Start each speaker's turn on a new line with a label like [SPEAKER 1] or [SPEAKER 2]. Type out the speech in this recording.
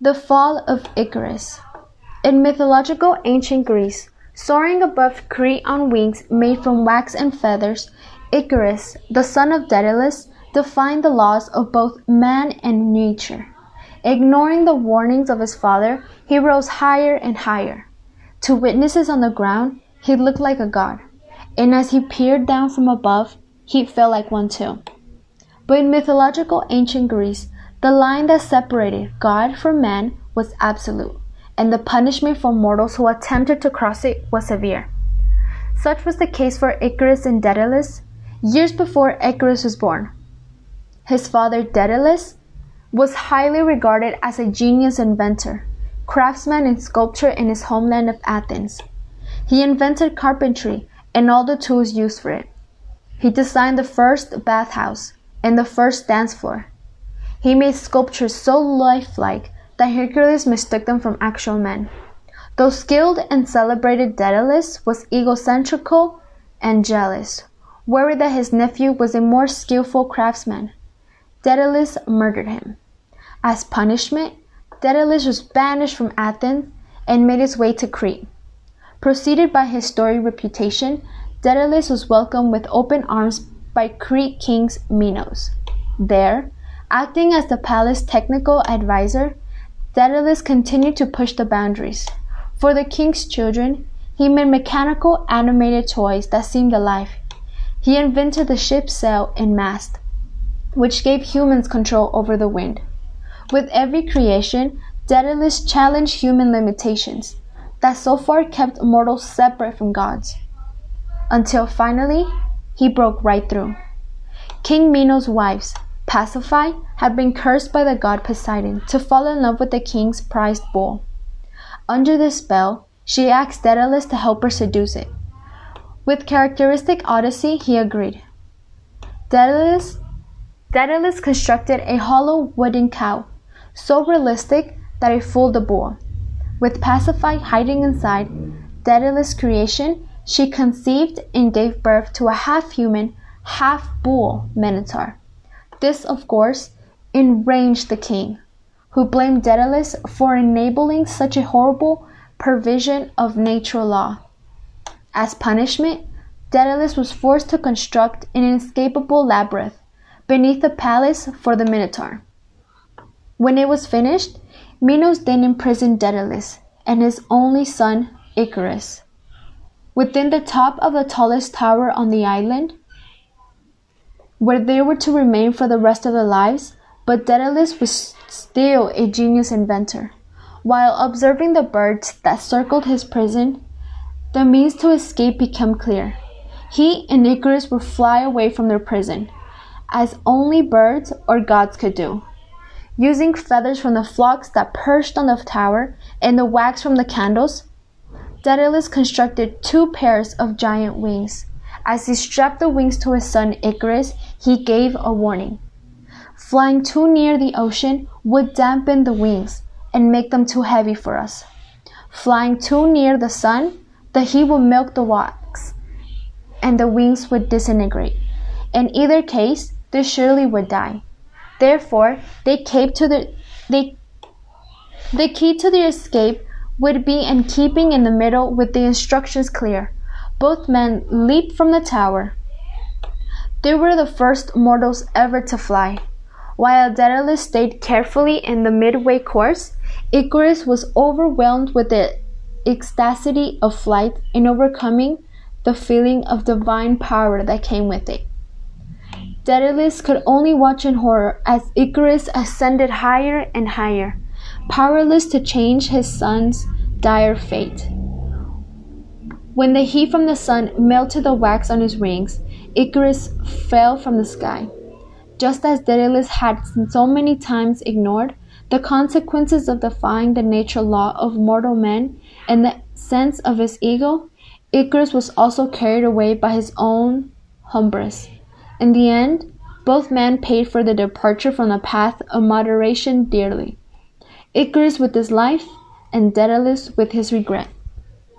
[SPEAKER 1] The fall of Icarus. In mythological ancient Greece, soaring above Crete on wings made from wax and feathers, Icarus, the son of Daedalus, defied the laws of both man and nature. Ignoring the warnings of his father, he rose higher and higher. To witnesses on the ground, he looked like a god, and as he peered down from above, he felt like one too. But in mythological ancient Greece, the line that separated God from man was absolute, and the punishment for mortals who attempted to cross it was severe. Such was the case for Icarus and Daedalus years before Icarus was born. His father Daedalus was highly regarded as a genius inventor, craftsman and sculptor in his homeland of Athens. He invented carpentry and all the tools used for it. He designed the first bathhouse and the first dance floor. He made sculptures so lifelike that Hercules mistook them for actual men. Though skilled and celebrated, Daedalus was egocentrical and jealous, worried that his nephew was a more skillful craftsman. Daedalus murdered him. As punishment, Daedalus was banished from Athens and made his way to Crete. Preceded by his storied reputation, Daedalus was welcomed with open arms by Crete king Minos. There, Acting as the palace technical advisor, Daedalus continued to push the boundaries. For the king's children, he made mechanical animated toys that seemed alive. He invented the ship's sail and mast, which gave humans control over the wind. With every creation, Daedalus challenged human limitations that so far kept mortals separate from gods. Until finally, he broke right through. King Minos' wives, Pasiphae had been cursed by the god Poseidon to fall in love with the king's prized bull. Under this spell, she asked Daedalus to help her seduce it. With characteristic odyssey, he agreed. Daedalus, Daedalus constructed a hollow wooden cow, so realistic that it fooled the bull. With Pasiphae hiding inside Daedalus' creation, she conceived and gave birth to a half human, half bull Minotaur. This, of course, enraged the king, who blamed Daedalus for enabling such a horrible perversion of natural law. As punishment, Daedalus was forced to construct an inescapable labyrinth beneath the palace for the Minotaur. When it was finished, Minos then imprisoned Daedalus and his only son, Icarus. Within the top of the tallest tower on the island, where they were to remain for the rest of their lives, but Daedalus was still a genius inventor. While observing the birds that circled his prison, the means to escape became clear. He and Icarus would fly away from their prison, as only birds or gods could do. Using feathers from the flocks that perched on the tower and the wax from the candles, Daedalus constructed two pairs of giant wings. As he strapped the wings to his son Icarus, he gave a warning. Flying too near the ocean would dampen the wings and make them too heavy for us. Flying too near the sun, the heat would melt the wax and the wings would disintegrate. In either case, they surely would die. Therefore, they to the they the key to their escape would be in keeping in the middle with the instructions clear. Both men leaped from the tower. They were the first mortals ever to fly. While Daedalus stayed carefully in the midway course, Icarus was overwhelmed with the ecstasy of flight and overcoming the feeling of divine power that came with it. Daedalus could only watch in horror as Icarus ascended higher and higher, powerless to change his son's dire fate. When the heat from the sun melted the wax on his wings, Icarus fell from the sky. Just as Daedalus had so many times ignored the consequences of defying the natural law of mortal men in the sense of his ego, Icarus was also carried away by his own hubris. In the end, both men paid for the departure from the path of moderation dearly. Icarus with his life, and Daedalus with his regret.